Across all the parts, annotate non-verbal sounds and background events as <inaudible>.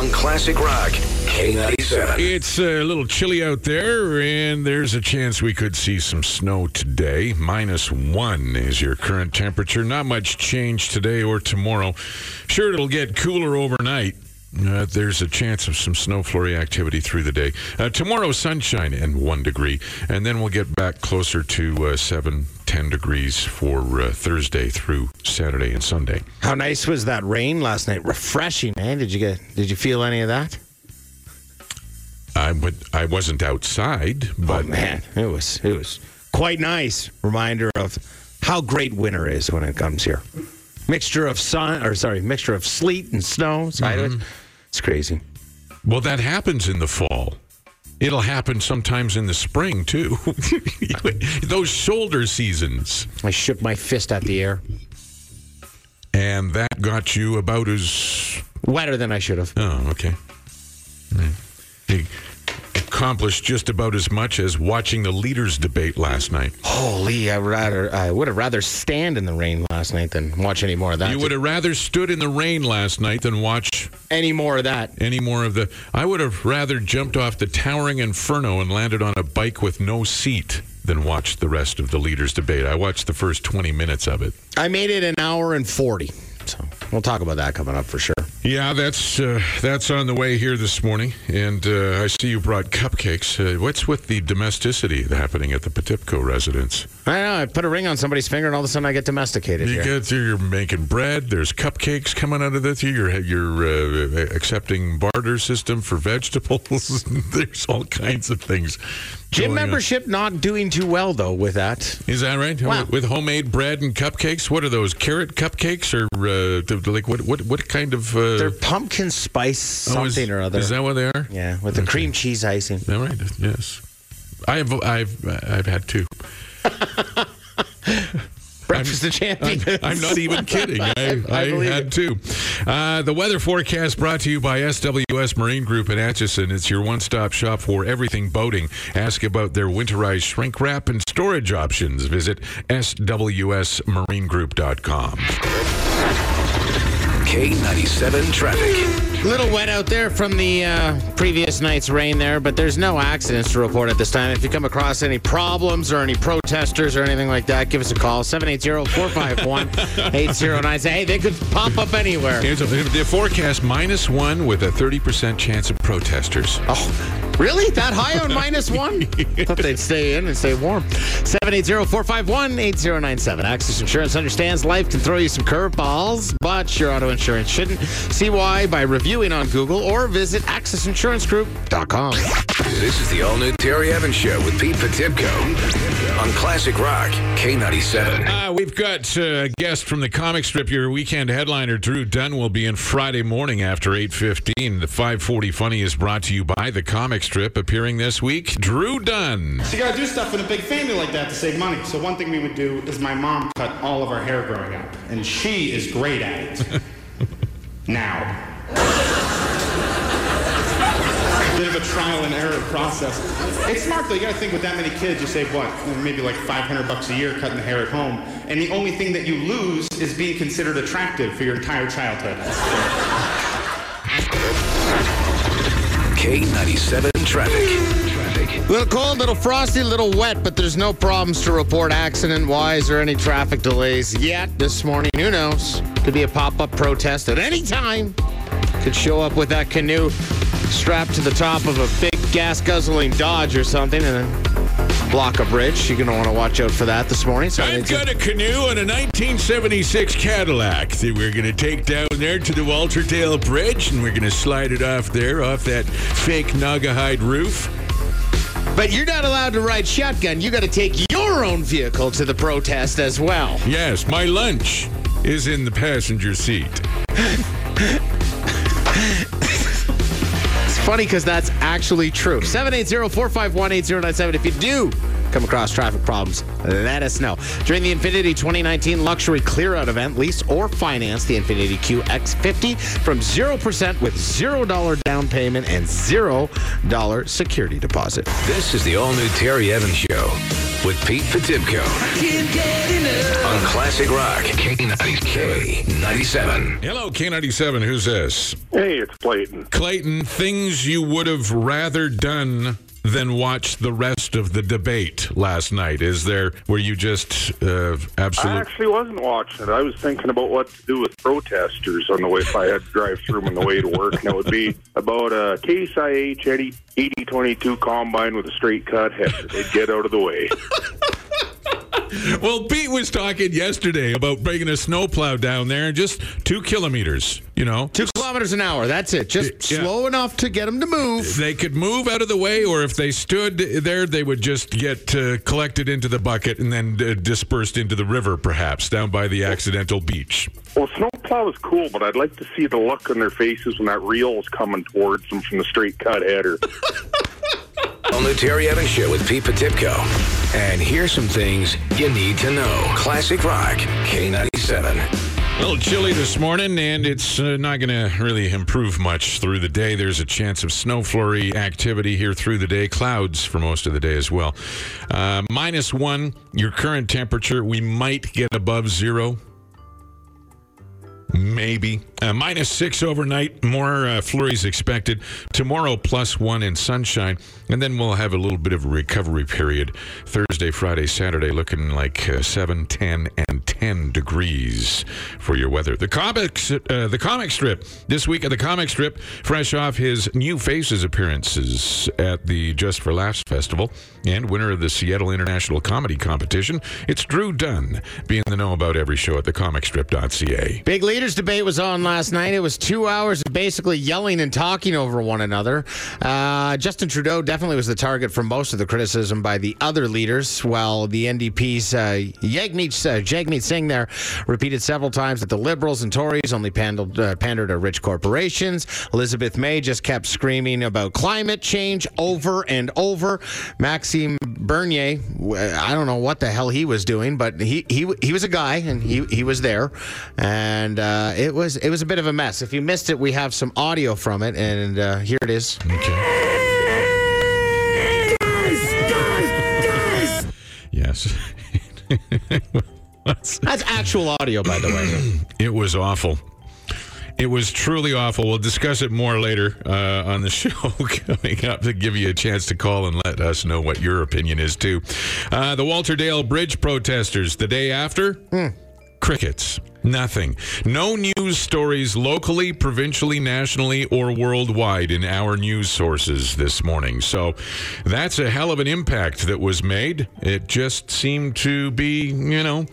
on Classic Rock K97. It's a little chilly out there, and there's a chance we could see some snow today. Minus one is your current temperature. Not much change today or tomorrow. Sure, it'll get cooler overnight. Uh, there's a chance of some snow flurry activity through the day. Uh, tomorrow, sunshine and one degree, and then we'll get back closer to uh, seven, ten degrees for uh, Thursday through Saturday and Sunday. How nice was that rain last night? Refreshing, man. Did you get? Did you feel any of that? I would, I wasn't outside, but oh man, it was it was quite nice. Reminder of how great winter is when it comes here. Mixture of sun, or sorry, mixture of sleet and snow. It. It's crazy. Well, that happens in the fall. It'll happen sometimes in the spring too. <laughs> Those shoulder seasons. I shook my fist at the air. And that got you about as wetter than I should have. Oh, okay. He accomplished just about as much as watching the leaders debate last night. Holy, I rather I would have rather stand in the rain last night than watch any more of that. You would have rather stood in the rain last night than watch any more of that. Any more of the I would have rather jumped off the towering inferno and landed on a bike with no seat than watched the rest of the leaders debate. I watched the first 20 minutes of it. I made it an hour and 40. So we'll talk about that coming up for sure. Yeah, that's uh, that's on the way here this morning, and uh, I see you brought cupcakes. Uh, what's with the domesticity happening at the Potipcoe residence? I know. I put a ring on somebody's finger, and all of a sudden I get domesticated. You here. get you're making bread. There's cupcakes coming out of this. You're you're uh, accepting barter system for vegetables. <laughs> There's all kinds of things. Gym membership on. not doing too well though with that. Is that right? Wow. With homemade bread and cupcakes. What are those? Carrot cupcakes or uh, like what? What? What kind of? Uh... They're pumpkin spice something oh, is, or other. Is that what they are? Yeah, with the okay. cream cheese icing. All right. Yes, I have. I've. I've had two. <laughs> Breakfast of Champions. I'm, <laughs> I'm, not even kidding. I, <laughs> I, I had it. two. Uh, the weather forecast brought to you by SWS Marine Group in Acheson. It's your one stop shop for everything boating. Ask about their winterized shrink wrap and storage options. Visit SWSMarineGroup.com. K97 traffic. Little wet out there from the uh, previous night's rain there, but there's no accidents to report at this time. If you come across any problems or any protesters or anything like that, give us a call 780 451 809. Say, hey, they could pop up anywhere. Here's a, the forecast minus one with a 30% chance of protesters. Oh, Really? That high on minus one? <laughs> I Thought they'd stay in and stay warm. 780-451-8097. Access Insurance understands life can throw you some curveballs, but your auto insurance shouldn't. See why by reviewing on Google or visit accessinsuranceGroup.com. This is the all-new Terry Evans Show with Pete Potipcoe on Classic Rock K97. Uh, we've got uh, a guest from the comic strip. Your weekend headliner, Drew Dunn, will be in Friday morning after 8.15. The 540 Funny is brought to you by the comic strip appearing this week, Drew Dunn. So you gotta do stuff in a big family like that to save money. So one thing we would do is my mom cut all of our hair growing up, and she is great at it. <laughs> now. Bit of a trial and error process. It's smart though. You gotta think with that many kids, you save what? Maybe like 500 bucks a year cutting the hair at home, and the only thing that you lose is being considered attractive for your entire childhood. K97 traffic. Little cold, little frosty, little wet, but there's no problems to report accident wise or any traffic delays yet this morning. Who knows? Could be a pop up protest at any time. Could show up with that canoe strapped to the top of a big gas guzzling Dodge or something and then block a bridge. You're going to want to watch out for that this morning. So I've got a canoe and a 1976 Cadillac that we're going to take down there to the Walterdale Bridge, and we're going to slide it off there, off that fake Naugahyde roof. But you're not allowed to ride shotgun. You got to take your own vehicle to the protest as well. Yes, my lunch is in the passenger seat. <laughs> funny because that's actually true. 780-451-8097. If you do come across traffic problems, let us know. During the Infiniti 2019 Luxury Clear Out event, lease or finance the Infiniti QX50 from 0% with $0 down payment and $0 security deposit. This is the all-new Terry Evans Show with Pete Potipcoe. On Classic Rock, K97. Hello, K97. Who's this? Hey, it's Clayton. Clayton, things you would have rather done than watch the rest of the debate last night. Is there where you just uh, I actually wasn't watching it. I was thinking about what to do with protesters on the way if I had to drive through on the way to work. And it would be about a Case IH 80, 8022 combine with a straight cut header. They'd get out of the way. Well, Pete was talking yesterday about bringing a snowplow down there and just two kilometers, you know. Two kilometers an hour. That's it. Just Yeah. slow enough to get them to move. They could move out of the way, or if they stood there, they would just get uh, collected into the bucket and then uh, dispersed into the river, perhaps, down by the accidental beach. Well, snowplow is cool, but I'd like to see the look on their faces when that reel is coming towards them from the straight cut header. <laughs> On the Terry Evans Show with Pete Potipcoe. And here's some things you need to know. Classic Rock, K97. A little chilly this morning, and it's uh, not going to really improve much through the day. There's a chance of snow flurry activity here through the day, clouds for most of the day as well. Uh, minus one, your current temperature. We might get above zero. Maybe. Uh, minus six overnight. More uh, flurries expected. Tomorrow, plus one in sunshine. And then we'll have a little bit of a recovery period. Thursday, Friday, Saturday, looking like uh, 7, 10, and 10 degrees for your weather. The comics, uh, the comic strip. This week at the comic strip, fresh off his New Faces appearances at the Just for Laughs Festival and winner of the Seattle International Comedy Competition, it's Drew Dunn. Be in the know about every show at thecomicstrip.ca. Big leaders debate was on last night. It was two hours of basically yelling and talking over one another. Uh, Justin Trudeau definitely was the target for most of the criticism by the other leaders, while the NDP's uh, Yagmeet, uh, Jagmeet Singh there repeated several times that the Liberals and Tories only pandered, uh, to rich corporations. Elizabeth May just kept screaming about climate change over and over. Maxime Bernier, I don't know what the hell he was doing, but he he he was a guy and he he was there, and uh, it was it was a bit of a mess. If you missed it, we have some audio from it, and uh, here it is. Okay. Guys, guys, guys. Yes. That's actual audio, by the way. <clears throat> It was awful. It was truly awful. We'll discuss it more later uh, on the <laughs> show coming up to give you a chance to call and let us know what your opinion is, too. Uh, the Walterdale Bridge protesters, the day after, crickets. Nothing. No news stories locally, provincially, nationally, or worldwide in our news sources this morning. So that's a hell of an impact that was made. It just seemed to be, you know,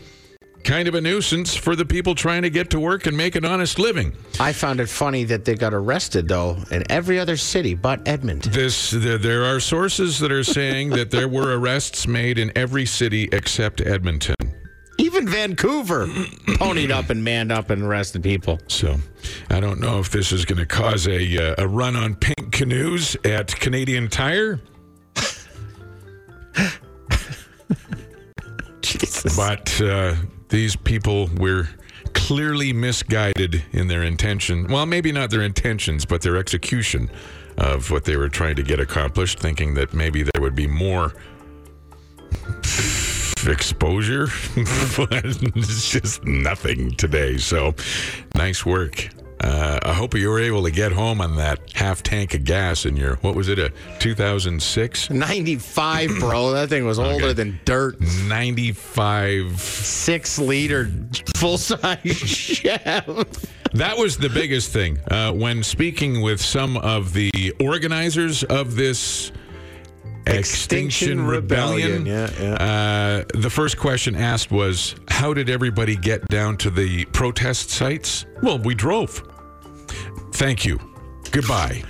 kind of a nuisance for the people trying to get to work and make an honest living. I found it funny that they got arrested though in every other city but Edmonton. This there, there are sources that are saying that there were arrests made in every city except Edmonton. Even Vancouver <clears throat> ponied up and manned up and arrested people. So, I don't know if this is going to cause a uh, a run on pink canoes at Canadian Tire, <laughs> Jesus. but uh, these people were clearly misguided in their intention. Well, maybe not their intentions, but their execution of what they were trying to get accomplished, thinking that maybe there would be more exposure. <laughs> but it's just nothing today. So nice work. Uh, I hope you were able to get home on that half tank of gas in your, what was it, a 2006? 95, bro. <clears throat> That thing was older than dirt. 95 Six liter full size <laughs> Chev. That was the biggest thing. Uh, when speaking with some of the organizers of this Extinction, Extinction Rebellion, Rebellion, Uh, the first question asked was, How did everybody get down to the protest sites? Well, we drove. Thank you. Goodbye.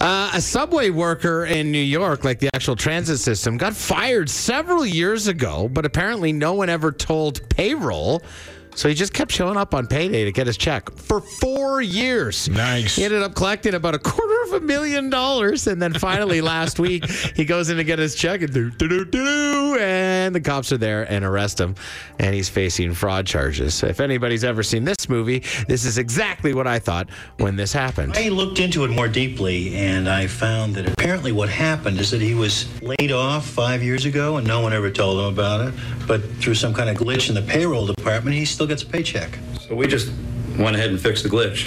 Uh, a subway worker in New York, like the actual transit system, got fired several years ago, but apparently no one ever told payroll So he just kept showing up on payday to get his check for four years. Nice. He ended up collecting about a quarter of a million dollars. And then finally <laughs> last week, he goes in to get his check and do, do, do, do, do, and the cops are there and arrest him. And he's facing fraud charges. So if anybody's ever seen this movie, this is exactly what I thought when this happened. I looked into it more deeply and I found that apparently what happened is that he was laid off five years ago and no one ever told him about it. But through some kind of glitch in the payroll department, he still gets a paycheck. So we just went ahead and fixed the glitch.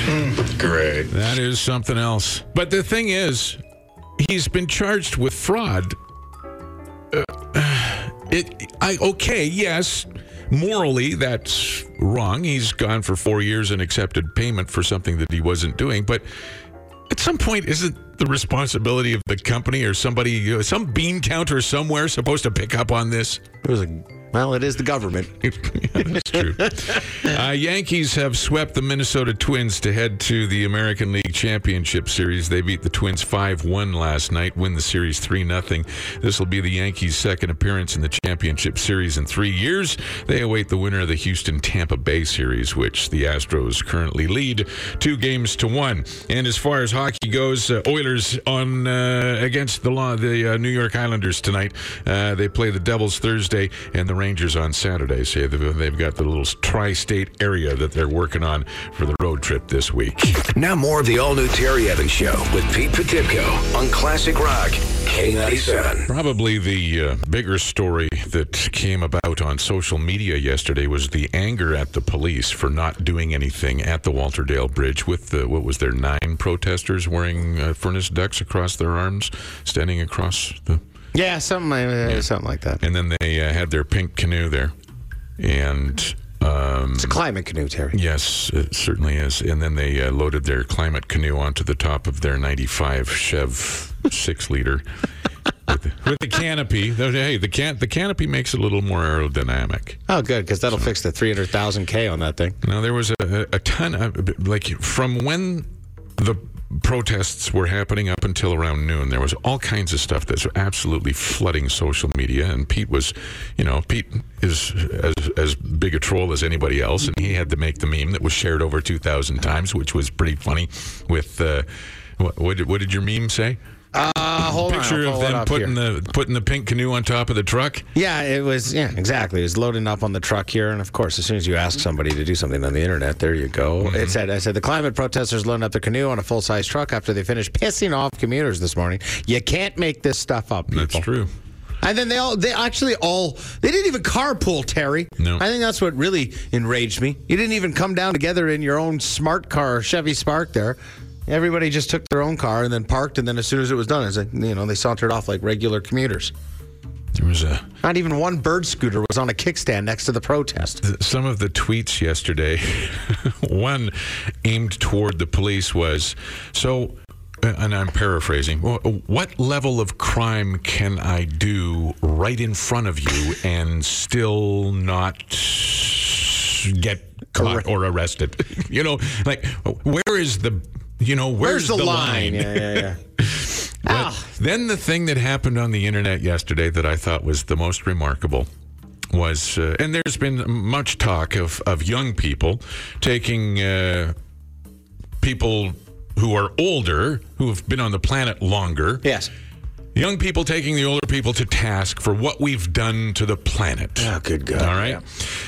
Great. That is something else. But the thing is, he's been charged with fraud. Uh, <sighs> it, I okay, yes. Morally, that's wrong. He's gone for four years and accepted payment for something that he wasn't doing. But at some point, isn't the responsibility of the company or somebody, you know, some bean counter somewhere, supposed to pick up on this? It was a, well, it is the government. <laughs> yeah, that's true. uh, Yankees have swept the Minnesota Twins to head to the American League Championship Series. They beat the Twins 5 1 last night, win the series 3 0. This will be the Yankees' second appearance in the championship series in three years. They await the winner of the Houston Tampa Bay series, which the Astros currently lead two games to one. And as far as hockey goes, uh, Oilers on uh, against the the uh, New York Islanders tonight. Uh, they play the Devils Thursday and the Rangers on Saturday. say they've, they've got the little tri-state area that they're working on for the road trip this week. Now more of the all-new Terry Evans Show with Pete Potipcoe on Classic Rock K97. Probably the uh, bigger story that came about on social media yesterday was the anger at the police for not doing anything at the Walterdale Bridge with the, what was there, nine protesters wearing uh, furnace ducks across their arms, standing across the. Yeah, something, uh, something like that. And then they uh, had their pink canoe there. And. Um, It's a climate canoe, Terry. Yes, it certainly is. And then they uh, loaded their climate canoe onto the top of their 95 Chev six liter <laughs> with, the, with the canopy. Hey, the can the canopy makes it a little more aerodynamic. Oh, good, because that'll fix the 300,000 K on that thing. Now there was a, a ton of like from when the protests were happening up until around noon. There was all kinds of stuff that's absolutely flooding social media. And Pete was, you know, Pete is as, as big a troll as anybody else, and he had to make the meme that was shared over two thousand times, which was pretty funny. With uh, what, what, did, what did your meme say? Uh, hold Picture on, of them putting the putting the pink canoe on top of the truck. Yeah, it was. Yeah, exactly. It was loading up on the truck here, and of course, as soon as you ask somebody to do something on the internet, there you go. Mm-hmm. It said, "I said the climate protesters loading up the canoe on a full size truck after they finished pissing off commuters this morning. You can't make this stuff up, people. That's true. And then they all, they actually all, they didn't even carpool, Terry. No. I think that's what really enraged me. You didn't even come down together in your own smart car, Chevy Spark there. Everybody just took their own car and then parked, and then as soon as it was done, it's like, you know, they sauntered off like regular commuters. There was a Not even one bird scooter was on a kickstand next to the protest. some of the tweets yesterday, <laughs> one aimed toward the police was so, uh, and I'm paraphrasing, what level of crime can I do right in front of you and still not get caught or arrested? <laughs> you know, like, where is the, you know, where's, Where's the, line? Yeah, yeah, yeah. <laughs> But then the thing that happened on the internet yesterday that I thought was the most remarkable was, uh, and there's been much talk of, of young people taking uh, people who are older, who have been on the planet longer, yes. Young people taking the older people to task for what we've done to the planet. Oh, good God. All right.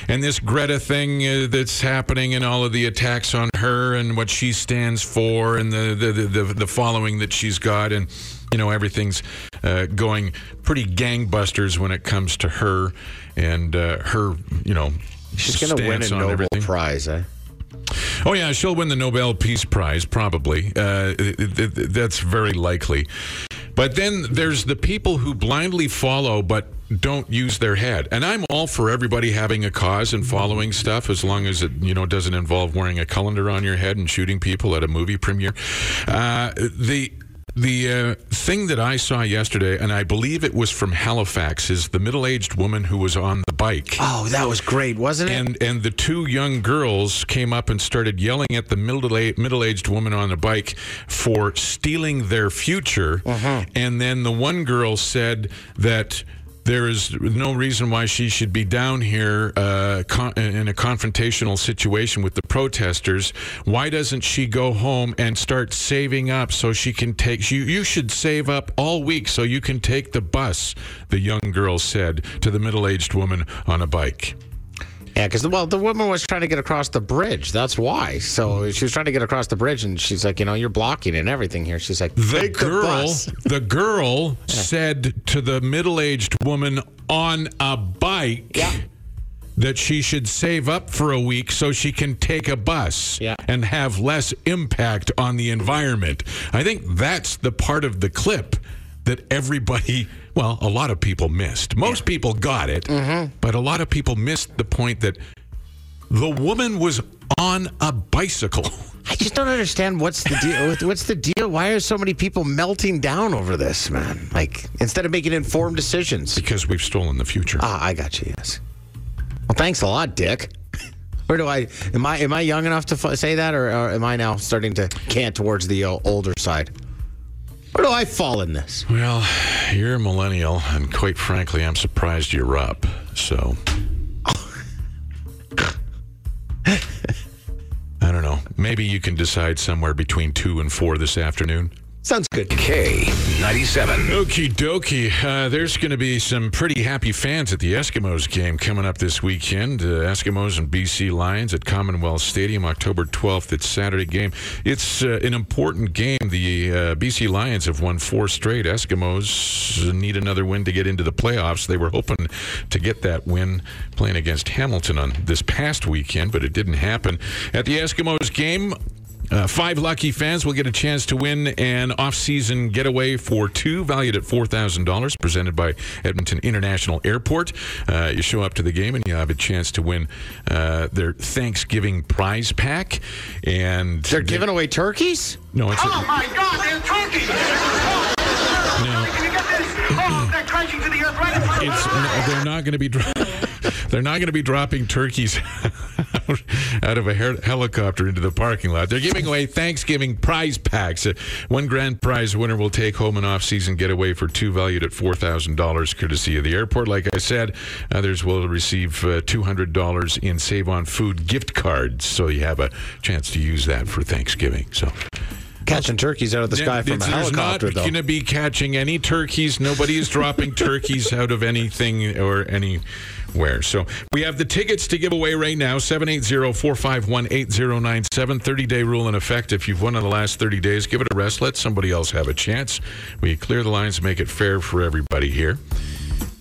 And this Greta thing uh, that's happening and all of the attacks on her and what she stands for and the, the, the, the, the following that she's got. And, you know, everything's uh, going pretty gangbusters when it comes to her and uh, her, you know, She's going to win a Nobel everything. Prize, eh? Oh yeah, she'll win the Nobel Peace Prize probably. Uh, that's very likely. But then there's the people who blindly follow but don't use their head. And I'm all for everybody having a cause and following stuff as long as it you know doesn't involve wearing a colander on your head and shooting people at a movie premiere. Uh, the the uh, thing that I saw yesterday, and I believe it was from Halifax, is the middle-aged woman who was on the bike. Oh, that was great, wasn't it? And and the two young girls came up and started yelling at the middle middle aged woman on the bike for stealing their future. Uh-huh. And then the one girl said that there is no reason why she should be down here uh, con- in a confrontational situation with the protesters. Why doesn't she go home and start saving up so she can take? You, you should save up all week so you can take the bus. The young girl said to the middle-aged woman on a bike. Yeah, because well, the woman was trying to get across the bridge. That's why. So she was trying to get across the bridge, and she's like, you know, you're blocking and everything here. She's like, The girl, bus." the <laughs> girl said to the middle-aged woman on a bike Yeah. that she should save up for a week so she can take a bus Yeah. and have less impact on the environment. I think that's the part of the clip that everybody, well, a lot of people missed. Most people got it, Mm-hmm. but a lot of people missed the point that the woman was on a bicycle. I just don't understand what's the deal. What's the deal? Why are so many people melting down over this, man? Like instead of making informed decisions. Because we've stolen the future. Ah, I got you. Yes. Well, thanks a lot, Dick. <laughs> Where do I am I am I young enough to f- say that, or, or am I now starting to cant towards the uh, older side? Where do I fall in this? Well, you're a millennial, and quite frankly, I'm surprised you're up. So. <laughs> I don't know. Maybe you can decide somewhere between two and four this afternoon. Sounds good. K97. Okie dokie. Uh, there's going to be some pretty happy fans at the Eskimos game coming up this weekend. Uh, Eskimos and BC Lions at Commonwealth Stadium, October 12th. It's Saturday game. It's uh, an important game. The uh, BC Lions have won four straight. Eskimos need another win to get into the playoffs. They were hoping to get that win playing against Hamilton on this past weekend, but it didn't happen. At the Eskimos game, uh, five lucky fans will get a chance to win an off-season getaway for two, valued at four thousand dollars, presented by Edmonton International Airport. Uh, you show up to the game and you have a chance to win uh, their Thanksgiving prize pack. And They're giving away turkeys. no, it's Oh a, my God, they're turkeys! no, crashing to the earth right in front of it's us. no, they're not going to be. Dro- <laughs> they're not going to be dropping turkeys <laughs> out of a her- helicopter into the parking lot. They're giving away Thanksgiving prize packs. Uh, one grand prize winner will take home an off-season getaway for two, valued at four thousand dollars, courtesy of the airport. Like I said, others will receive uh, two hundred dollars in Save on Food gift cards, so you have a chance to use that for Thanksgiving. So. Catching turkeys out of the sky from a helicopter, not though. going to be catching any turkeys. Nobody is dropping <laughs> turkeys out of anything or anywhere. So we have the tickets to give away right now 780 451 8097. 30 day rule in effect. If you've won in the last 30 days, give it a rest. Let somebody else have a chance. We clear the lines, make it fair for everybody here.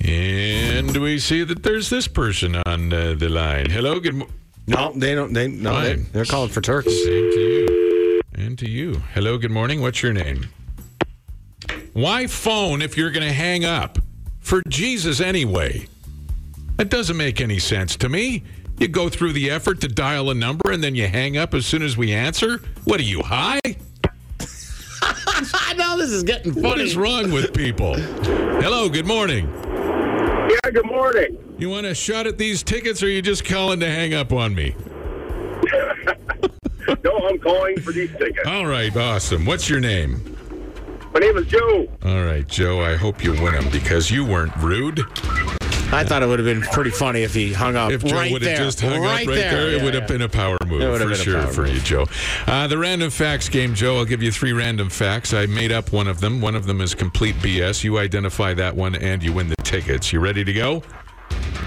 And we see that there's this person on uh, the line. Hello, good morning. no, they don't. They no, they, they're calling for turkeys. Same to you. And to you. Hello, good morning. What's your name? Why phone if you're going to hang up? For Jesus, anyway. That doesn't make any sense to me. You go through the effort to dial a number and then you hang up as soon as we answer? What are you, high? <laughs> I know this is getting funny. What is wrong with people? Hello, good morning. Yeah, good morning. You want a shot at these tickets or are you just calling to hang up on me? <laughs> No, I'm calling for these tickets. All right, awesome. What's your name? My name is Joe. All right, Joe, I hope you win them because you weren't rude. I thought it would have been pretty funny if he hung up If Joe right would have there. just hung right up right there, it Yeah, would have yeah. been a power move It would have for sure for move. you, Joe. Uh, the random facts game, Joe. I'll give you three random facts. I made up one of them. One of them is complete BS. You identify that one, and you win the tickets. You ready to go?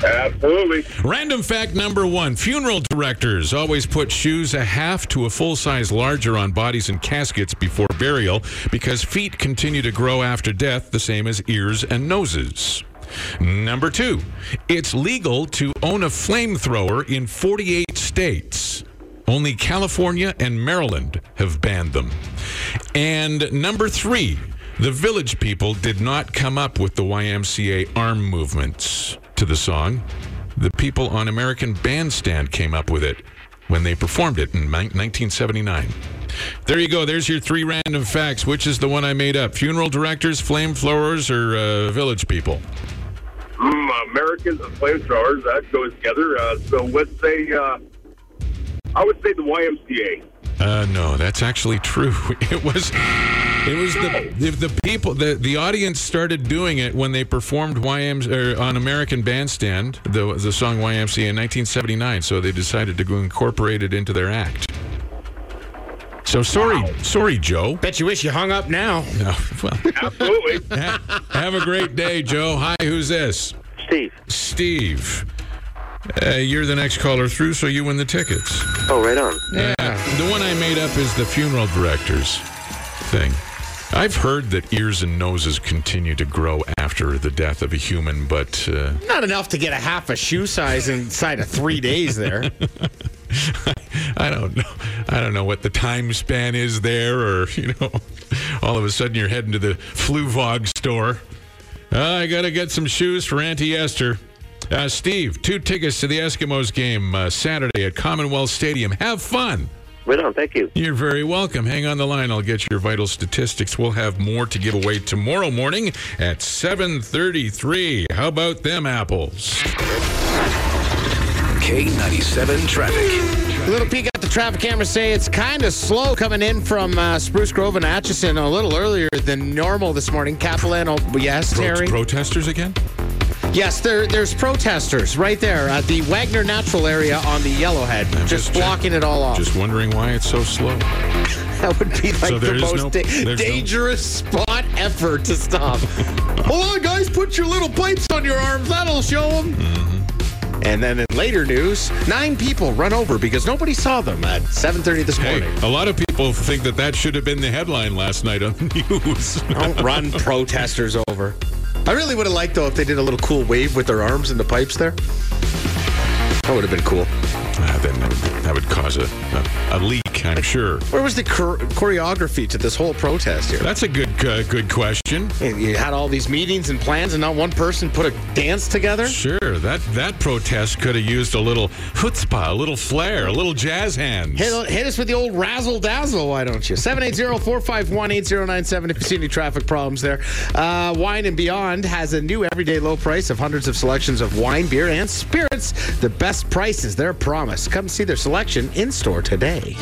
Absolutely. Random fact number one funeral directors always put shoes a half to a full size larger on bodies and caskets before burial because feet continue to grow after death, the same as ears and noses. Number two, it's legal to own a flamethrower in 48 states. Only California and Maryland have banned them. And number three, the village people did not come up with the YMCA arm movements to the song. The people on American Bandstand came up with it when they performed it in 1979. There you go. There's your three random facts. Which is the one I made up? Funeral directors, flame flamethrowers, or uh, village people? Mm, Americans and flame flamethrowers, that goes together. Uh, so let's say, uh, I would say the YMCA. Uh, no, that's actually true. <laughs> It was It was the the, the people the the audience started doing it when they performed YM or on American Bandstand the the song YMCA in 1979. So they decided to go incorporate it into their act. So sorry, sorry, Joe. Bet you wish you hung up now. <laughs> No, well, Absolutely. <laughs> ha- have a great day, Joe. Hi, who's this? Steve. Steve. Uh, you're the next caller through, so you win the tickets. Oh, right on. Yeah. The one I made up is the funeral director's thing. I've heard that ears and noses continue to grow after the death of a human, but uh, Not enough to get a half a shoe size inside of three days there. <laughs> I don't know. I don't know what the time span is there, or <laughs> you know, all of a sudden you're heading to the Fluvog store. Uh, I gotta get some shoes for Auntie Esther. Uh, Steve, two tickets to the Eskimos game uh, Saturday at Commonwealth Stadium. Have fun. Right on. Thank you. You're very welcome. Hang on the line. I'll get your vital statistics. We'll have more to give away tomorrow morning at 7:33. How about them apples? K97 traffic. A little peek at the traffic cameras say it's kind of slow coming in from uh, Spruce Grove and Acheson a little earlier than normal this morning. Capilano, yes, Pro- Terry. protesters again? Yes, there, there's protesters right there at the Wagner Natural area on the Yellowhead, I'm just, just blocking it all off. Just wondering why it's so slow. <laughs> that would be like So the most no- da- there's no- dangerous spot ever to stop. <laughs> Hold on, guys, put your little pipes on your arms. That'll show them. Mm-hmm. And then in later news, nine people run over because nobody saw them at 7:30 this Hey, morning. a lot of people think that that should have been the headline last night on the <laughs> news. Don't run protesters over. I really would have liked though if they did a little cool wave with their arms in the pipes there. That would have been cool. Ah, then that would, cause a, a, a leak, I'm sure. Where was the chor- choreography to this whole protest here? That's a good uh, good question. You had all these meetings and plans, and not one person put a dance together. Sure, that that protest could have used a little chutzpah, a little flair, a little jazz hands. Hit, hit us with the old razzle dazzle, why don't you? 780 451 8097 if you see any traffic problems there. Uh, wine and Beyond has a new everyday low price of hundreds of selections of wine, beer, and spirits. The best prices, their promise. Come see their selection in store today.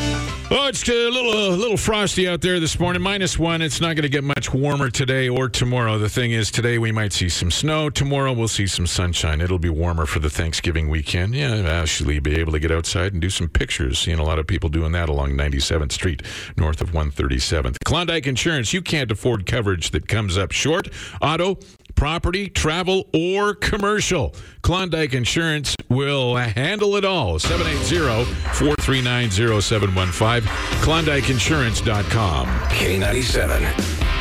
Oh, it's a little a little frosty out there this morning. Minus one. It's not going to get much warmer today or tomorrow. The thing is, today we might see some snow. Tomorrow we'll see some sunshine. It'll be warmer for the Thanksgiving weekend. Yeah, actually be able to get outside and do some pictures. Seeing a lot of people doing that along 97th Street, north of 137th. Klondike Insurance. You can't afford coverage that comes up short. Auto. Property, travel, or commercial. Klondike Insurance will handle it all. 780 439 0715. KlondikeInsurance.com. K97.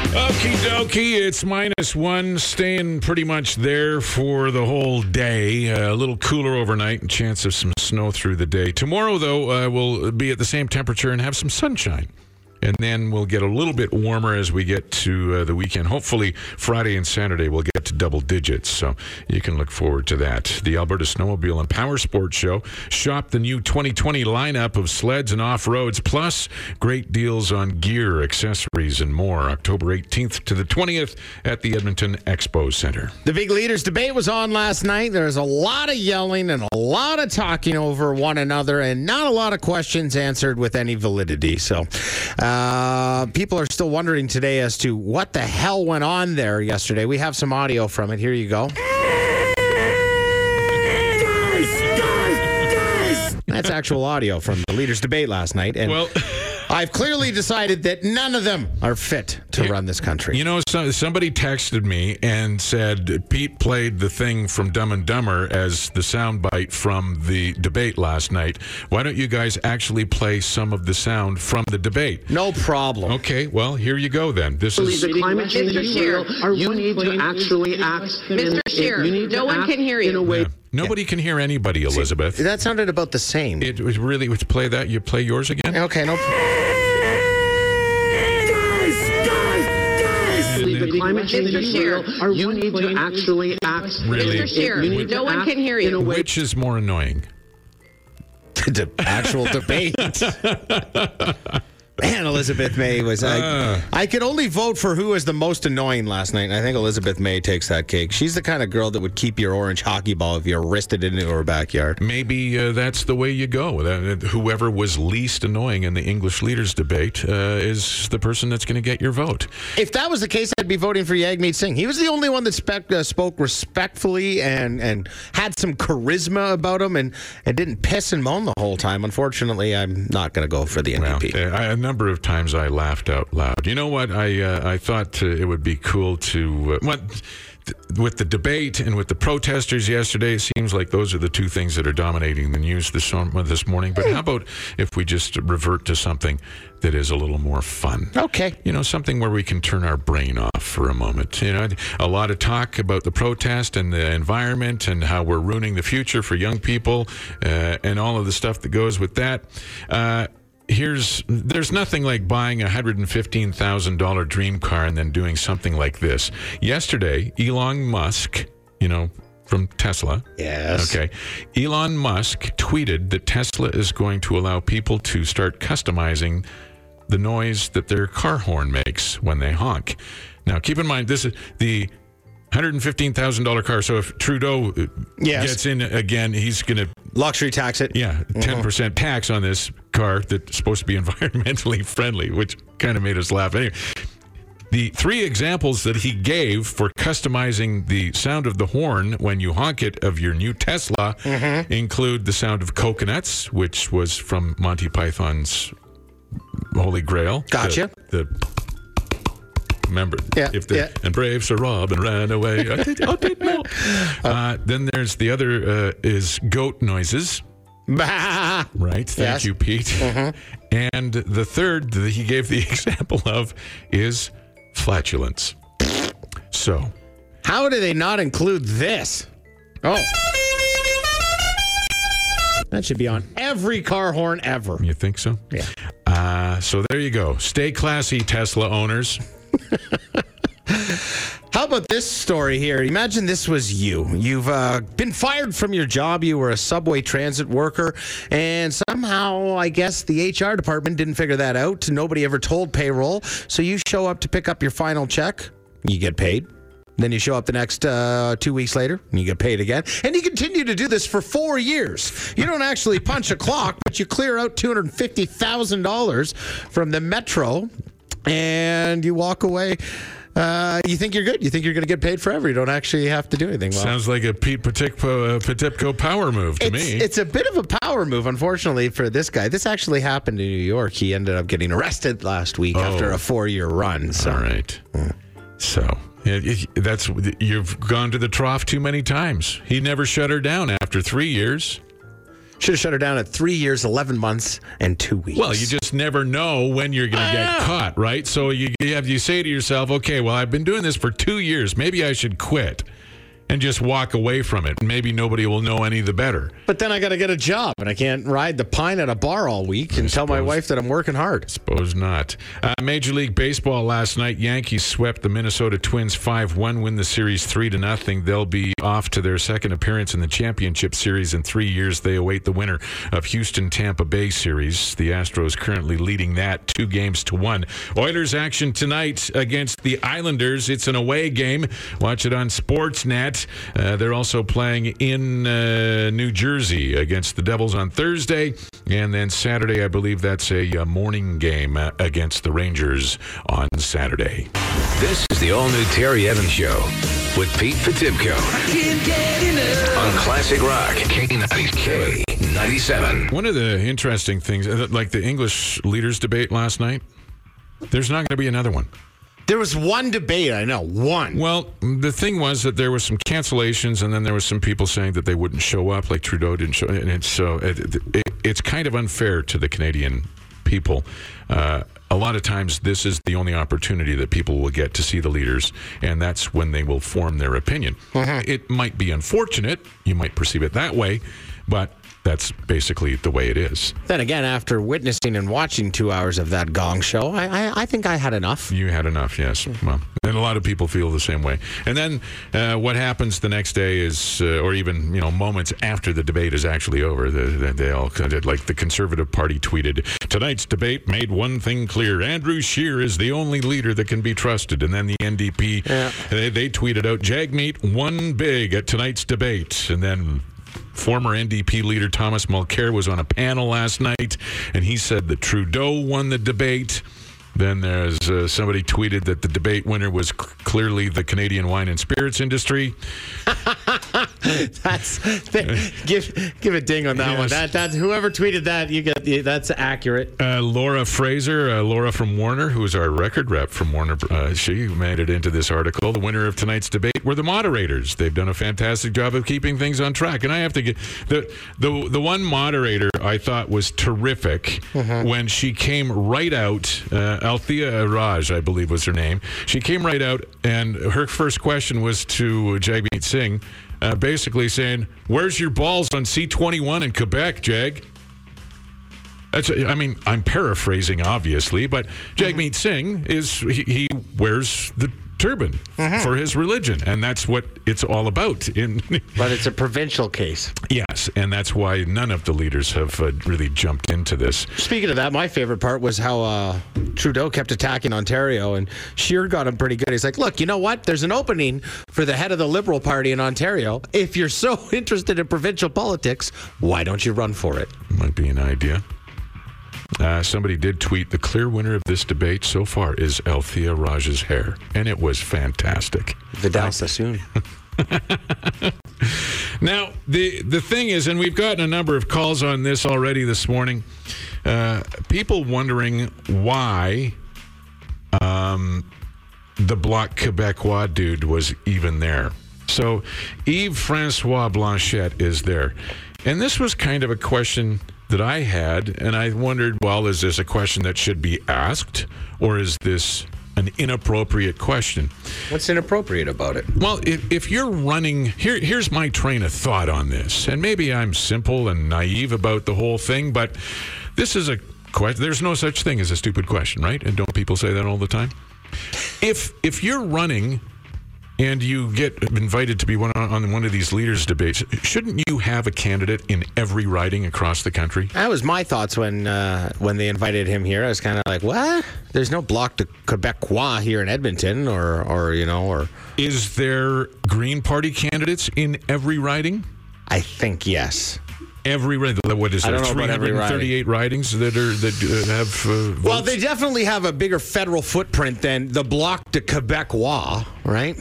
Okie dokie, it's minus one, staying pretty much there for the whole day. Uh, a little cooler overnight and chance of some snow through the day. Tomorrow, though, uh, we'll be at the same temperature and have some sunshine. And then we'll get a little bit warmer as we get to uh, the weekend. Hopefully, Friday and Saturday we'll get to double digits. So you can look forward to that. The Alberta Snowmobile and Power Sports Show. Shop the new 2020 lineup of sleds and off roads, plus great deals on gear, accessories, and more. October 18th to the 20th at the Edmonton Expo Center. The big leaders debate was on last night. There was a lot of yelling and a lot of talking over one another, and not a lot of questions answered with any validity. So, uh, Uh, people are still wondering today as to what the hell went on there yesterday. We have some audio from it. Here you go. That's actual audio from the leaders debate last night, and Well- <laughs> I've clearly decided that none of them are fit to run this country. You know, so, somebody texted me and said Pete played the thing from Dumb and Dumber as the soundbite from the debate last night. Why don't you guys actually play some of the sound from the debate? no problem. Okay, well, here you go then. This is the climate change Mr. is Scheer, real, or you need to actually act. Mr. in- Scheer, to no one can hear In you. a way Yeah. Nobody can hear anybody, Elizabeth. That sounded about the same. It was really to play that. You play yours again. Okay, no. the climate change Mr. is Scheer, real, or you need to actually act. Really? Mr. Scheer, You need no one can hear you. Which is more annoying? <laughs> the actual debate. <laughs> Man, Elizabeth May was. I, I could only vote for who was the most annoying last night. And I think Elizabeth May takes that cake. She's the kind of girl that would keep your orange hockey ball if you wristed it into her backyard. Maybe uh, that's the way you go. That, whoever was least annoying in the English leaders debate uh, is the person that's going to get your vote. If that was the case, I'd be voting for Yagmeet Singh. He was the only one that spec, uh, spoke respectfully and, and had some charisma about him and, and didn't piss and moan the whole time. Unfortunately, I'm not going to go for the Well, NDP. uh, a number of times I laughed out loud. You know what? I uh, I thought uh, it would be cool to uh, what th- with the debate and with the protesters yesterday. It seems like those are the two things that are dominating the news this uh, this morning. But how about if we just revert to something that is a little more fun? Okay. You know, something where we can turn our brain off for a moment. You know, a lot of talk about the protest and the environment and how we're ruining the future for young people uh, and all of the stuff that goes with that. Here's there's nothing like buying a hundred and fifteen thousand dollar dream car and then doing something like this. Yesterday, Elon Musk, you know, from Tesla. Yes. Okay. Elon Musk tweeted that Tesla is going to allow people to start customizing the noise that their car horn makes when they honk. Now, keep in mind, this is the $115,000 car. So if Trudeau uh, Yes. gets in again, he's going to, Luxury tax it. yeah, 10% tax on this car that's supposed to be <laughs> environmentally friendly, which kind of made us laugh. Anyway, the three examples that he gave for customizing the sound of the horn when you honk it of your new Tesla include the sound of coconuts, which was from Monty Python's Holy Grail. The- Gotcha. The, remember, Yeah, if the yeah. and brave Sir Robin ran away. I did, I did know. <laughs> Uh, then there's the other uh, is goat noises. Bah. <laughs> Right. Thank Yes. you, Pete. And the third that he gave the <laughs> example of is flatulence. So, How do they not include this? Oh. That should be on every car horn ever. you think so? Yeah. Uh, so there you go. Stay classy, Tesla owners. How about this story here? Imagine this was you. You've uh, been fired from your job. You were a subway transit worker, and somehow, I guess, the HR department didn't figure that out. Nobody ever told payroll. So you show up to pick up your final check, you get paid. Then you show up the next uh, two weeks later and you get paid again. And you continue to do this for four years. You don't actually punch a clock, but you clear out $250,000 from the metro and you walk away. Uh, you think you're good. You think you're going to get paid forever. You don't actually have to do anything. Well, Sounds like a Pete Potipcoe, uh, Potipcoe power move to it's, me. it's a bit of a power move, unfortunately, for this guy. This actually happened in New York. He ended up getting arrested last week after a four year run. So. All right. So it, it- that's you've gone to the trough too many times. He never shut her down after three years. Should have shut her down at three years, 11 months, and two weeks. Well, you just never know when you're going to get ah. caught, right? So you, you have you say to yourself, okay, well, I've been doing this for two years. Maybe I should quit and just walk away from it. Maybe nobody will know any the better. But then I got to get a job, and I can't ride the pine at a bar all week and tell my wife that I'm working hard. Suppose not. Uh, Major League Baseball last night, Yankees swept the Minnesota Twins 5-1, win the series 3 to nothing. They'll be off to their second appearance in the championship series in 3 years. They await the winner of Houston Tampa Bay series. The Astros currently leading that 2 games to 1. Oilers action tonight against the Islanders. It's an away game. Watch it on Sportsnet. Uh, they're also playing in uh, New Jersey against the Devils on Thursday. And then Saturday, I believe that's a, uh morning game uh, against the Rangers on Saturday. This is the all new Terry Evans Show with Pete Potipcoe on Classic Rock K90K 97. One of the interesting things, uh, like the English leaders debate last night, there's not going to be another one. There was one debate, I know, one. Well, the thing was that there was some cancellations, and then there was some people saying that they wouldn't show up, like Trudeau didn't show. And it's so it, it, it's kind of unfair to the Canadian people. Uh, a lot of times, this is the only opportunity that people will get to see the leaders, and that's when they will form their opinion. It might be unfortunate; you might perceive it that way, but that's basically the way it is. Then again, after witnessing and watching two hours of that Gong Show, I, I, I think I had enough. You had enough, yes. Well, and a lot of people feel the same way. And then uh, what happens the next day is, uh, or even you know, moments after the debate is actually over, the, the, they all kind of like the Conservative Party tweeted, "Tonight's debate made one thing clear: Andrew Scheer is the only leader that can be trusted." And then the NDP, they, they tweeted out, "Jagmeet won big at tonight's debate," and then. Former NDP leader Thomas Mulcair was on a panel last night, and he said that Trudeau won the debate. Then there's uh, somebody tweeted that the debate winner was c- clearly the Canadian wine and spirits industry. <laughs> <laughs> That's give give a ding on that one. That that's whoever tweeted that. You get that's accurate. Uh, Laura Fraser, uh, Laura from Warner, who is our record rep from Warner, uh, she made it into this article. The winner of tonight's debate were the moderators. They've done a fantastic job of keeping things on track. And I have to get the the the one moderator I thought was terrific when she came right out. Uh, Althia Raj, I believe was her name. She came right out, and her first question was to Jagmeet Singh. Uh, basically saying, "Where's your balls on C21 in Quebec, Jag?" That's, I mean, I'm paraphrasing, obviously, but Jagmeet Singh is he, he wears the turban for his religion, and that's what it's all about. In <laughs> But it's a provincial case. yes, and that's why none of the leaders have uh, really jumped into this. Speaking of that, my favorite part was how uh, Trudeau kept attacking Ontario, and Scheer got him pretty good. He's like, "Look, you know what? There's an opening for the head of the Liberal Party in Ontario. If you're so <laughs> interested in provincial politics, why don't you run for it?" Might be an idea. Uh, somebody did tweet the clear winner of this debate so far is Althia Raj's hair, and it was fantastic. Vidal Sassoon. <laughs> Now, the the thing is, and we've gotten a number of calls on this already this morning. Uh, people wondering why um, the Bloc Quebecois dude was even there. So, Yves Francois Blanchet is there. And this was kind of a question that I had, and I wondered well, is this a question that should be asked, or is this an inappropriate question? What's inappropriate about it? Well, if, if you're running, here, here's my train of thought on this. And maybe I'm simple and naive about the whole thing, but this is a question. There's no such thing as a stupid question, right? And don't people say that all the time? If if you're running and you get invited to be one on, on one of these leaders debates, shouldn't you have a candidate in every riding across the country? That was my thoughts when uh, when they invited him here. I was kind of like, "What? There's no bloc de Quebecois here in Edmonton, or or you know, or Is there Green Party candidates in every riding? I think yes. Every what is there? don't know about every riding. 338 ridings that are that uh, have. Uh, Well, they definitely have a bigger federal footprint than the Bloc de Quebecois, right?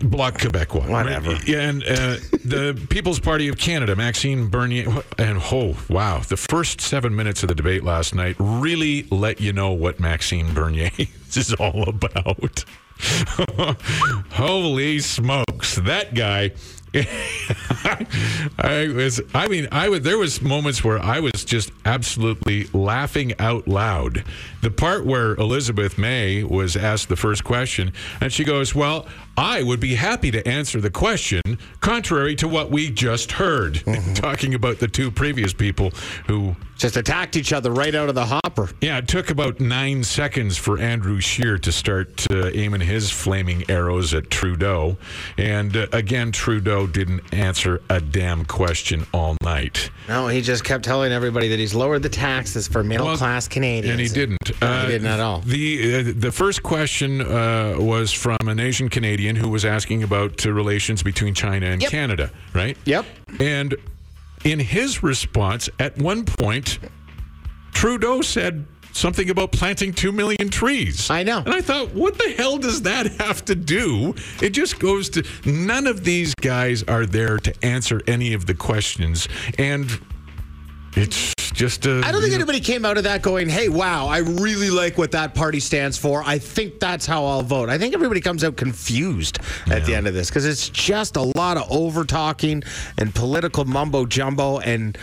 Bloc Quebecois. Whatever. Yeah, and uh, the People's Party of Canada, Maxime Bernier, and oh wow, the first seven minutes of the debate last night really let you know what Maxime Bernier <laughs> is all about. <laughs> Holy smokes, that guy. <laughs> I was I mean I would there was moments where I was just absolutely laughing out loud. The part where Elizabeth May was asked the first question and she goes, "Well, I would be happy to answer the question contrary to what we just heard." <laughs> Talking about the two previous people who Just attacked each other right out of the hopper. yeah, it took about nine seconds for Andrew Scheer to start uh, aiming his flaming arrows at Trudeau. And uh, again, Trudeau didn't answer a damn question all night. No, he just kept telling everybody that he's lowered the taxes for middle Well, class Canadians. And he didn't. No, he didn't at all. The, uh, the first question uh, was from an Asian Canadian who was asking about uh, relations between China and Yep. Canada, right? Yep. And in his response, at one point, Trudeau said something about planting 2 million trees. I know. And I thought, what the hell does that have to do? It just goes to none of these guys are there to answer any of the questions. And it's just a. I don't think anybody came out of that going, hey, wow, I really like what that party stands for. I think that's how I'll vote. I think everybody comes out confused at the end of this because it's just a lot of over talking and political mumbo jumbo. And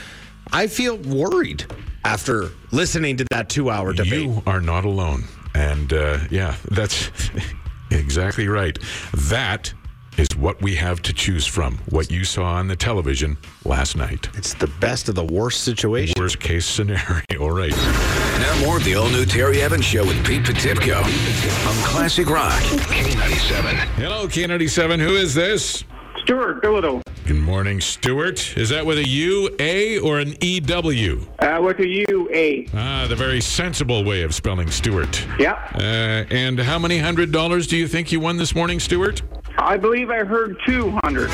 I feel worried after listening to that two hour debate. You are not alone. And uh, yeah, that's <laughs> exactly right. That is what we have to choose from. What you saw on the television last night. It's the best of the worst situation. Worst case scenario. All <laughs> right. Now more of the all-new Terry Evans Show with Pete Potipcoe on Classic Rock K97. Hello, K97. Who is this? Stuart Bilodeau. Good morning, Stuart. Is that with a U, A, or an E, W? Uh, with a U, A. Ah, the very sensible way of spelling Stuart. Yeah. Uh, and how many hundred dollars do you think you won this morning, Stuart? I believe I heard 200.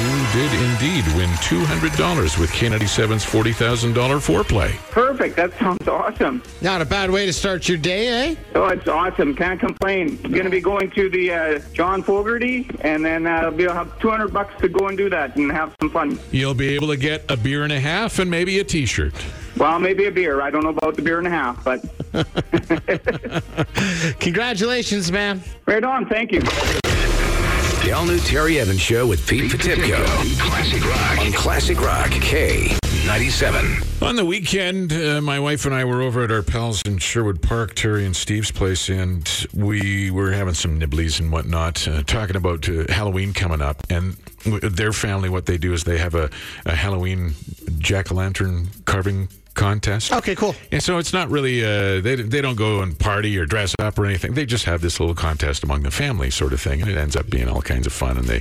You did indeed win $200 with K97's $40,000 foreplay. Perfect. That sounds awesome. Not a bad way to start your day, eh? Oh, it's awesome. Can't complain. going to be going to the uh, John Fogerty, and then uh, I'll be- I'll have 200 bucks to go and do that and have some fun. You'll be able to get a beer and a half and maybe a t-shirt. Well, maybe a beer. I don't know about the beer and a half, but <laughs> Congratulations, man. right on. Thank you. The all-new Terry Evans Show with Pete Potipcoe. Classic Rock on Classic Rock K97. On the weekend, uh, my wife and I were over at our pals in Sherwood Park, Terry and Steve's place, and we were having some nibblies and whatnot, uh, talking about uh, Halloween coming up. And w- their family, what they do is they have a, a Halloween jack o' lantern carving contest. Okay, cool. And so it's not really uh, they they don't go and party or dress up or anything. They just have this little contest among the family sort of thing, and it ends up being all kinds of fun. And they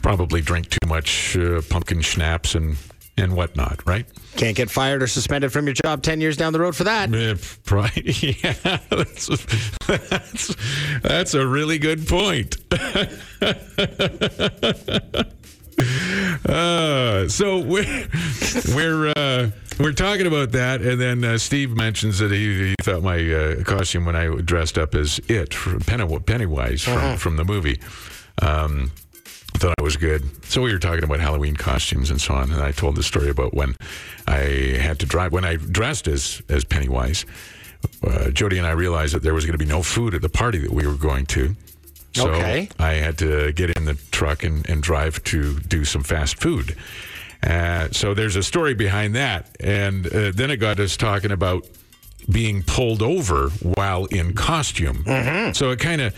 probably drink too much uh, pumpkin schnapps and and whatnot, right? Can't get fired or suspended from your job 10 years down the road for that. Uh, probably, <laughs> <laughs> yeah, that's, that's that's a really good point. <laughs> Uh, so we're we're uh, we're talking about that, and then uh, Steve mentions that he, he thought my uh, costume when I dressed up as it from Penny, Pennywise from, from the movie. Um, thought it was good. So we were talking about Halloween costumes and so on, and I told the story about when I had to drive when I dressed as as Pennywise. Uh, Jody and I realized that there was going to be no food at the party that we were going to. So Okay. I had to get in the truck and, and drive to do some fast food. Uh, so there's a story behind that. And uh, then it got us talking about being pulled over while in costume. Mm-hmm. So it kind of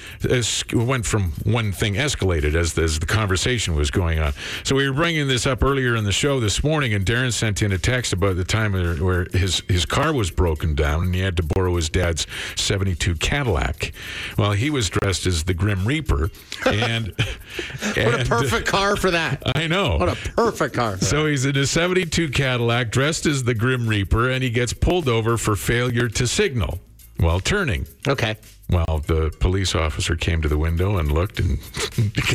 went from one thing escalated as, as the conversation was going on. So we were bringing this up earlier in the show this morning, and Darren sent in a text about the time where, his, his car was broken down and he had to borrow his dad's 72 Cadillac. Well, he was dressed as the Grim Reaper. And, <laughs> What a and- perfect car for that. I know. What a perfect car. For So he's in a 72 Cadillac dressed as the Grim Reaper and he gets pulled over for failure to signal while turning. Okay. Well, the police officer came to the window and looked and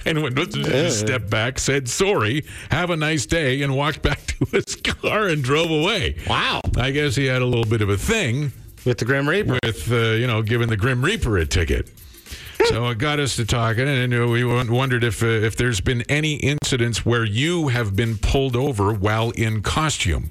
kind of went, stepped back, said, sorry, have a nice day, and walked <laughs> back to his car and drove away. Wow. I guess he had a little bit of a thing With the Grim Reaper. with, uh, you know, giving the Grim Reaper a ticket. <laughs> So it got us to talking, and uh, we wondered if uh, if there's been any incidents where you have been pulled over while in costume,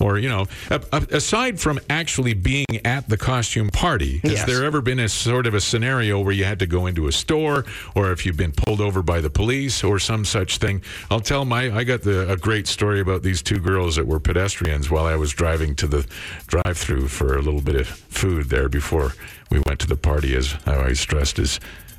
or you know, aside from actually being at the costume party, has Yes. there ever been a sort of a scenario where you had to go into a store, or if you've been pulled over by the police, or some such thing? I'll tell my I got the, a great story about these two girls that were pedestrians while I was driving to the drive-through for a little bit of food there before we went to the party as I was dressed as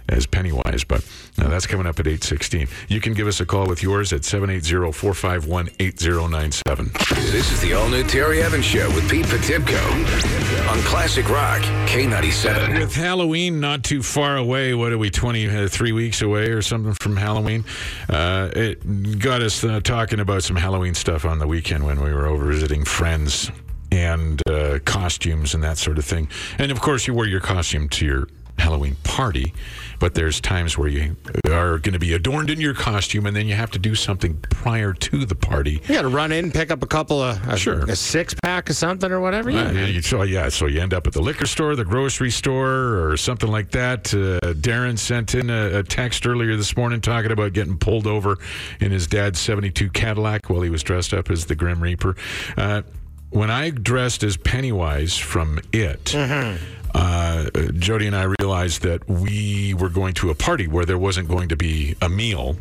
as Pennywise. But uh, that's coming up at 816. You can give us a call with yours at 780-451-8097. This is the all-new Terry Evans Show with Pete Potipcoe on Classic Rock K97. With Halloween not too far away, what are we, 23 weeks away or something from Halloween? Uh, it got us uh, talking about some Halloween stuff on the weekend when we were over visiting friends and uh, costumes and that sort of thing. And of course, you wear your costume to your Halloween party, but there's times where you are going to be adorned in your costume and then you have to do something prior to the party. You got to run in, and pick up a couple of, a, Sure. a six pack of something or whatever. Uh, Yeah. you- so yeah, so you end up at the liquor store, the grocery store, or something like that. Uh, Darren sent in a, a text earlier this morning talking about getting pulled over in his dad's '72 Cadillac while he was dressed up as the Grim Reaper. Uh, when I dressed as Pennywise from It. Uh, Jody and I realized that we were going to a party where there wasn't going to be a meal.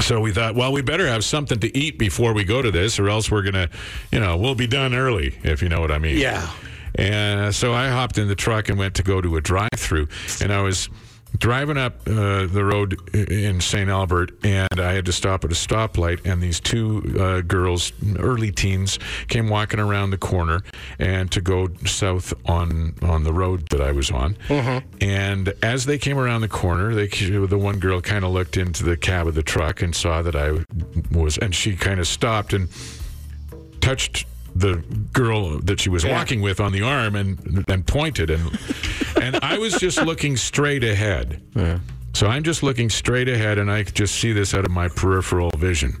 So we thought, well, we better have something to eat before we go to this, or else we're gonna, you know, we'll be done early, if you know what I mean. Yeah. And so I hopped in the truck and went to go to a drive-through, and I was driving up uh, the road in St. Albert, and I had to stop at a stoplight, and these two uh, girls, early teens, came walking around the corner and to go south on on the road that I was on. And as they came around the corner, they the one girl kind of looked into the cab of the truck and saw that I was, and she kind of stopped and touched the girl that she was walking with on the arm and and pointed and and I was just looking straight ahead. So I'm just looking straight ahead and I could just see this out of my peripheral vision.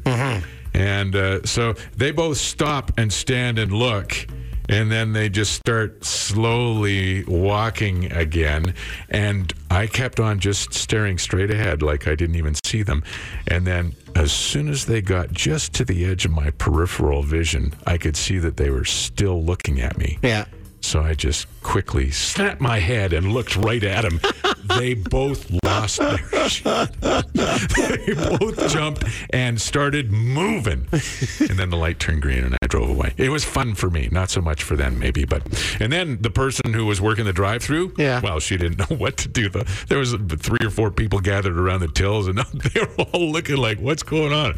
And uh, so they both stop and stand and look. And then they just start slowly walking again. And I kept on just staring straight ahead like I didn't even see them. And then as soon as they got just to the edge of my peripheral vision, I could see that they were still looking at me. Yeah. So I just quickly snapped my head and looked right at them. they both lost their shit. they both jumped and started moving. And then the light turned green and I drove away. It was fun for me, not so much for them, maybe. But and then the person who was working the drive-through, Yeah. well, she didn't know <laughs> what to do. The, there was three or four people gathered around the tills, and <laughs> they were all looking like, "What's going on?"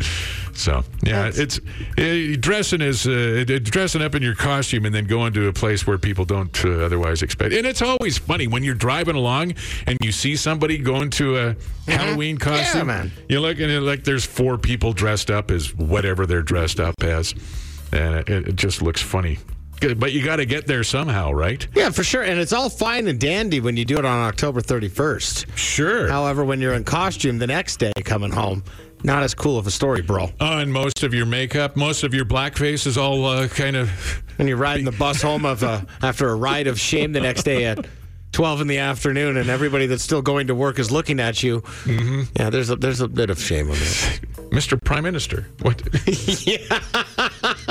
So yeah, it's eh, dressing is uh, dressing up in your costume and then going to a place where people don't uh, otherwise expect. And it's always funny when you're driving along and you see somebody going to a mm-hmm. Halloween costume. man. You're looking at it like there's four people dressed up as whatever they're dressed up as, and it, it just looks funny. Good, But you got to get there somehow, right? Yeah, for sure. And it's all fine and dandy when you do it on October 31st. Sure. However, when you're in costume the next day coming home, not as cool of a story, bro. Oh, and most of your makeup, most of your blackface is all uh, kind of. And you're riding the bus home of uh, after a ride of shame the next day at 12 in the afternoon, and everybody that's still going to work is looking at you. Mm-hmm. Yeah, there's a there's a bit of shame on that. Mr. Prime Minister. What? <laughs> <laughs>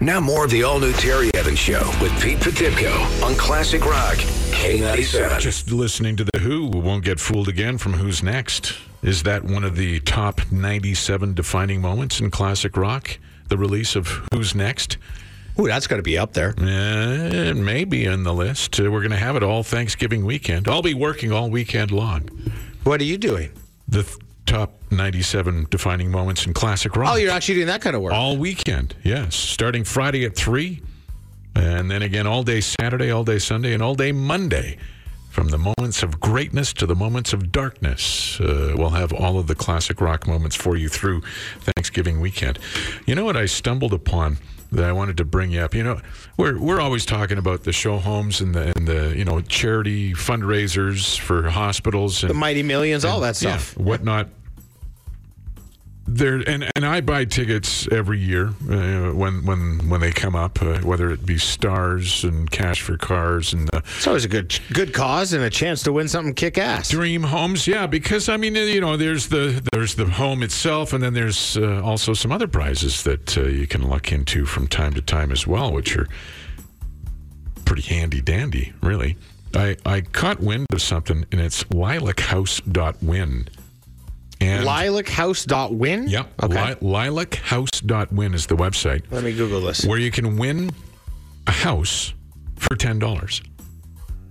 Now more of the all-new Terry Evans Show with Pete Potipcoe on Classic Rock K97. Just listening to The Who won't get fooled again from Who's Next. Is that one of the top 97 defining moments in classic rock? The release of Who's Next? Ooh, that's got to be up there. Uh, it may be in the list. Uh, we're going to have it all Thanksgiving weekend. I'll be working all weekend long. What are you doing? The th- top 97 defining moments in classic rock. Oh, you're actually doing that kind of work. All weekend, yes. Starting Friday at 3, and then again all day Saturday, all day Sunday, and all day Monday. From the moments of greatness to the moments of darkness. Uh, we'll have all of the classic rock moments for you through Thanksgiving weekend. You know what I stumbled upon that I wanted to bring you up? You know, we're, we're always talking about the show homes and the, and the, you know, charity fundraisers for hospitals and the Mighty Millions, all that yeah, stuff. whatnot. There and and I buy tickets every year uh, when when when they come up, uh, whether it be stars and cash for cars and uh, It's always a good good cause and a chance to win something kick ass. dream homes. Yeah, because I mean, uh, you know, there's the there's the home itself, and then there's uh, also some other prizes that uh, you can luck into from time to time as well, which are pretty handy dandy, really. I, I caught wind of something, and it's lilachouse.win. And Lilachouse.win? Yep. Okay. Li- lilachouse.win is the website Let me Google this. where you can win a house for ten dollars.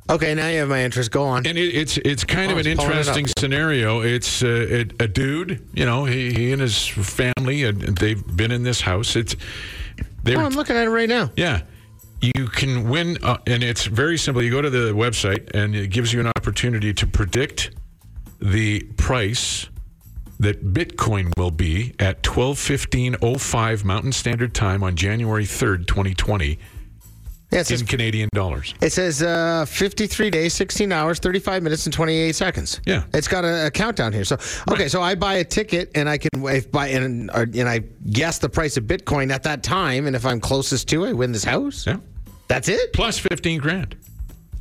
Okay, now you have my interest. Go on. And it, it's it's kind Oh, of an pulling it interesting scenario. It's uh, a, a dude, you know, he, he and his family, and they've been in this house. It's they Oh, I'm looking at it right now. yeah. You can win, uh, and it's very simple. You go to the website, and it gives you an opportunity to predict the price that Bitcoin will be at 12:15:05 Mountain Standard Time on January 3rd, 2020, Yeah, says, in Canadian dollars. it says uh, 53 days, 16 hours, 35 minutes, and 28 seconds. Yeah. It's got a, a countdown here. So, okay, so I buy a ticket and I can if buy and, and I guess the price of Bitcoin at that time, and if I'm closest to, it, I win this house. Yeah, That's it. plus 15 grand.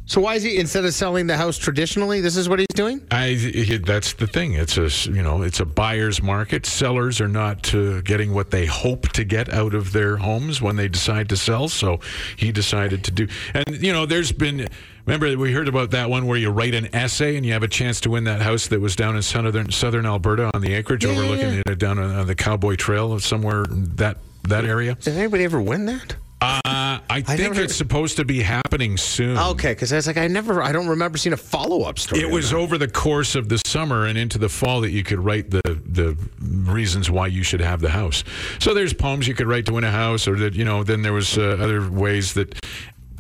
So why is he instead of selling the house traditionally? This is what he's doing. I that's the thing. It's a you know it's a buyer's market. Sellers are not uh, getting what they hope to get out of their homes when they decide to sell. So he decided to do. And you know, there's been. Remember we heard about that one where you write an essay and you have a chance to win that house that was down in southern southern Alberta on the acreage Yeah, yeah, overlooking yeah. it down on, on the Cowboy Trail of somewhere that that area. Did anybody ever win that? Uh, I think never- it's supposed to be happening soon. Okay, because I was like, I never, I don't remember seeing a follow up story. It was that. over the course of the summer and into the fall that you could write the the reasons why you should have the house. So there's poems you could write to win a house, or that you know. Then there was uh, other ways that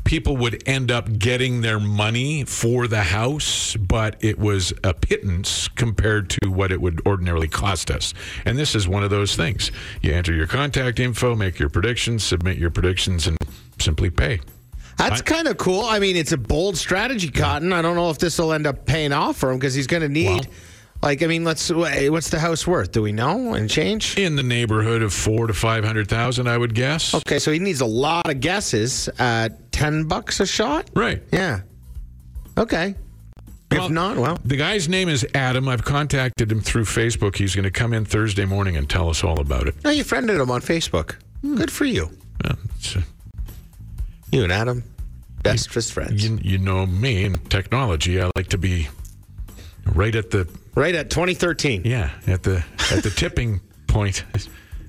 people would end up getting their money for the house, but it was a pittance compared to what it would ordinarily cost us. And this is one of those things. You enter your contact info, make your predictions, submit your predictions, and simply pay. That's kind of cool. I mean, it's a bold strategy, Cotton. I don't know if this will end up paying off for him because he's going to need. Like, I mean, let's. What's the house worth? Do we know and change? In the neighborhood of four to five hundred thousand, I would guess. Okay, so he needs a lot of guesses at ten bucks a shot. Right. Yeah. Okay. Well, if not, well, The guy's name is Adam. I've contacted him through Facebook. He's going to come in Thursday morning and tell us all about it. no, you friended him on Facebook. Good for you. Uh, it's, uh, You and Adam, bestest friends. you, you know me and technology. I like to be right at the Right at 2013. yeah at the at the tipping <laughs> point.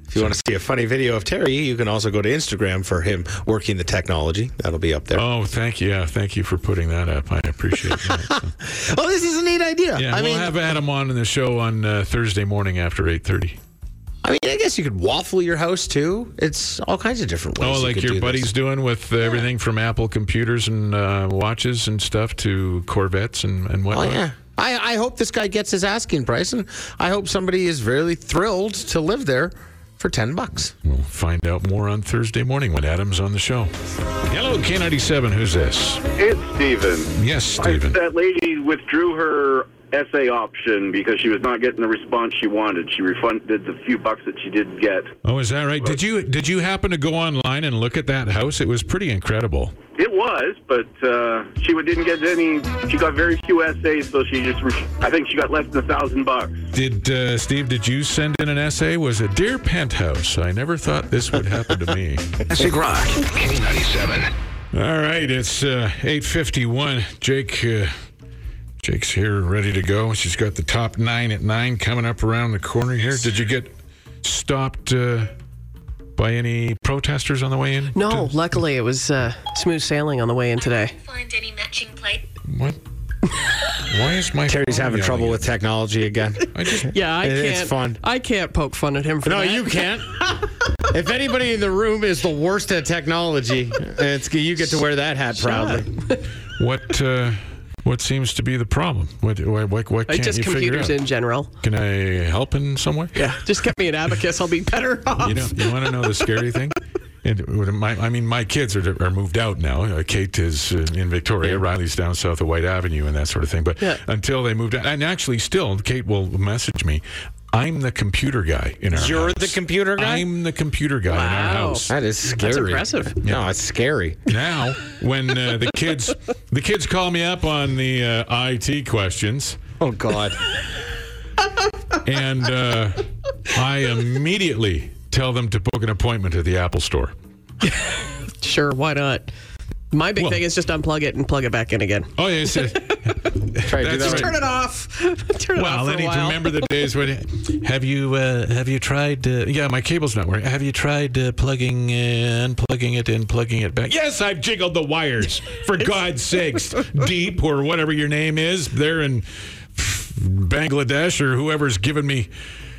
If you want to see a funny video of Terry, you can also go to Instagram for him working the technology. That'll be up there. Oh, thank you. Yeah, thank you for putting that up. I appreciate that. <laughs> So, Oh, this is a neat idea. yeah, I we'll mean, have Adam on in the show on uh, Thursday morning after eight thirty. I mean, I guess you could waffle your house too. It's all kinds of different ways. Oh, you like could your do buddy's this. doing with uh, everything from Apple computers and uh, watches and stuff to Corvettes and, and Oh yeah. I, I hope this guy gets his asking price, and I hope somebody is really thrilled to live there for ten bucks. We'll find out more on Thursday morning when Adam's on the show. Hello, K97. Who's this? It's Steven. Yes, Stephen. That lady withdrew her essay option because she was not getting the response she wanted. She refunded the few bucks that she did get. Oh, is that right? Did you did you happen to go online and look at that house? It was pretty incredible. It was, but uh, she didn't get any. She got very few essays, so she just. I think she got less than a thousand bucks. Did uh, Steve? Did you send in an essay? Was it dear penthouse? I never thought this would happen to me. <laughs> Classic Rock, K97. All right, it's uh, eight fifty one. Jake. Uh, Jake's here, ready to go. She's got the top nine at nine coming up around the corner here. Did you get stopped uh, by any protesters on the way in? No, luckily it was uh, smooth sailing on the way in today. Find any matching plate? What? Why is my Terry's having trouble with technology again. I just Yeah, I It- can't. it's fun. I can't poke fun at him for No, that. you can't. <laughs> if anybody in the room is the worst at technology, it's you get to wear that hat proudly. what uh, what seems to be the problem? What what what, can't just you figure computers out? in general. Can I help in some way? Yeah, just get me an abacus. I'll be better off. You know, you want to know the scary thing? <laughs> And my, I mean, my kids are, are moved out now. Uh, Kate is uh, in Victoria. Riley's down south of White Avenue and that sort of thing. But Yeah. until they moved out, and actually, still, Kate will message me. I'm the computer guy in our house. You're house. the computer guy? I'm the computer guy in our house. That is scary. That's impressive. No, it's scary. now when uh, the kids the kids call me up on the uh, IT questions Oh God. and uh, I immediately tell them to book an appointment at the Apple store. <laughs> Sure, why not? My big Well- thing is just unplug it and plug it back in again. Oh yes. <laughs> Try to do that. right. right. Turn it off. <laughs> Turn it Well, off for then a you while. remember the <laughs> days when have you uh, have you tried? Uh, yeah, my cable's not working. Have you tried uh, plugging uh, unplugging it and plugging it back? Yes, I've jiggled the wires. For God's sakes, Deep or whatever your name is, there in Bangladesh or whoever's given me.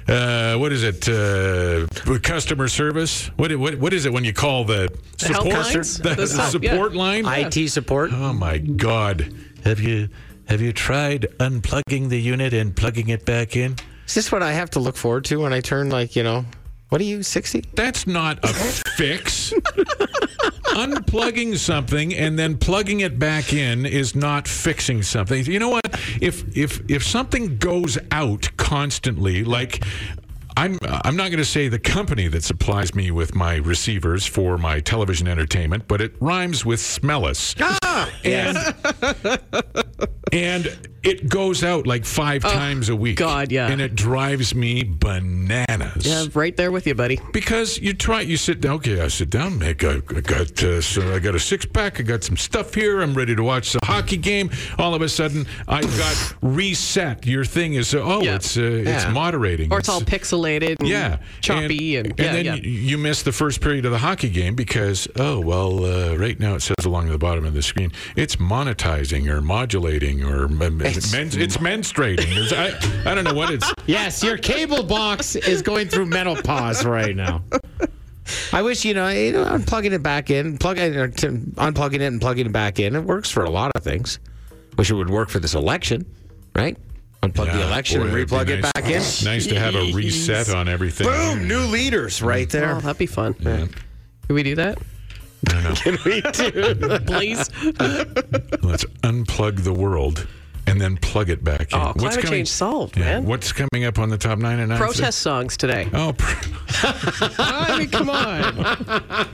Uh, what is it? Uh, customer service. What, what what is it when you call the, The support helplines? the, The the sup- yeah. support line? IT support. Oh my God! Have you have you tried unplugging the unit and plugging it back in? Is this what I have to look forward to when I turn like you know? What are you sixty? That's not a fix. <laughs> Unplugging something and then plugging it back in is not fixing something. You know what? If if if something goes out constantly, like I'm I'm not going to say the company that supplies me with my receivers for my television entertainment, but it rhymes with Smellus. Ah, and and it goes out like five times a week. Oh, God, yeah. And it drives me bananas. Yeah, right there with you, buddy. Because you try, you sit down. Okay, I sit down. I got, I got, uh, so I got a six pack. I got some stuff here. I'm ready to watch the hockey game. All of a sudden, I've got reset. Your thing is, uh, oh, Yeah. it's uh, it's moderating. Or it's all pixelated and yeah, choppy and, yeah, then yeah. y- you miss the first period of the hockey game because oh well, uh, right now it says along the bottom of the screen it's monetizing or modulating or m- it's, it's menstruating. There's- I, I don't know what it's. <laughs> Yes, your cable box is going through menopause right now. I wish you know, you know, unplugging it back in, plugging or uh, to, unplugging it and plugging it back in. It works for a lot of things. Wish it would work for this election, right? Unplug the election boy, and it'd be replug it back in. Nice to have a reset on everything. Boom, new leaders right mm. there. Oh, that'd be fun. Can we do that? <laughs> Can we do? <laughs> Please. Let's unplug the world and then plug it back in. Oh, climate change solved, yeah, man. What's coming up on the top nine and nine? Protest songs today. Oh, pr- <laughs> <laughs> I mean, come on. <laughs>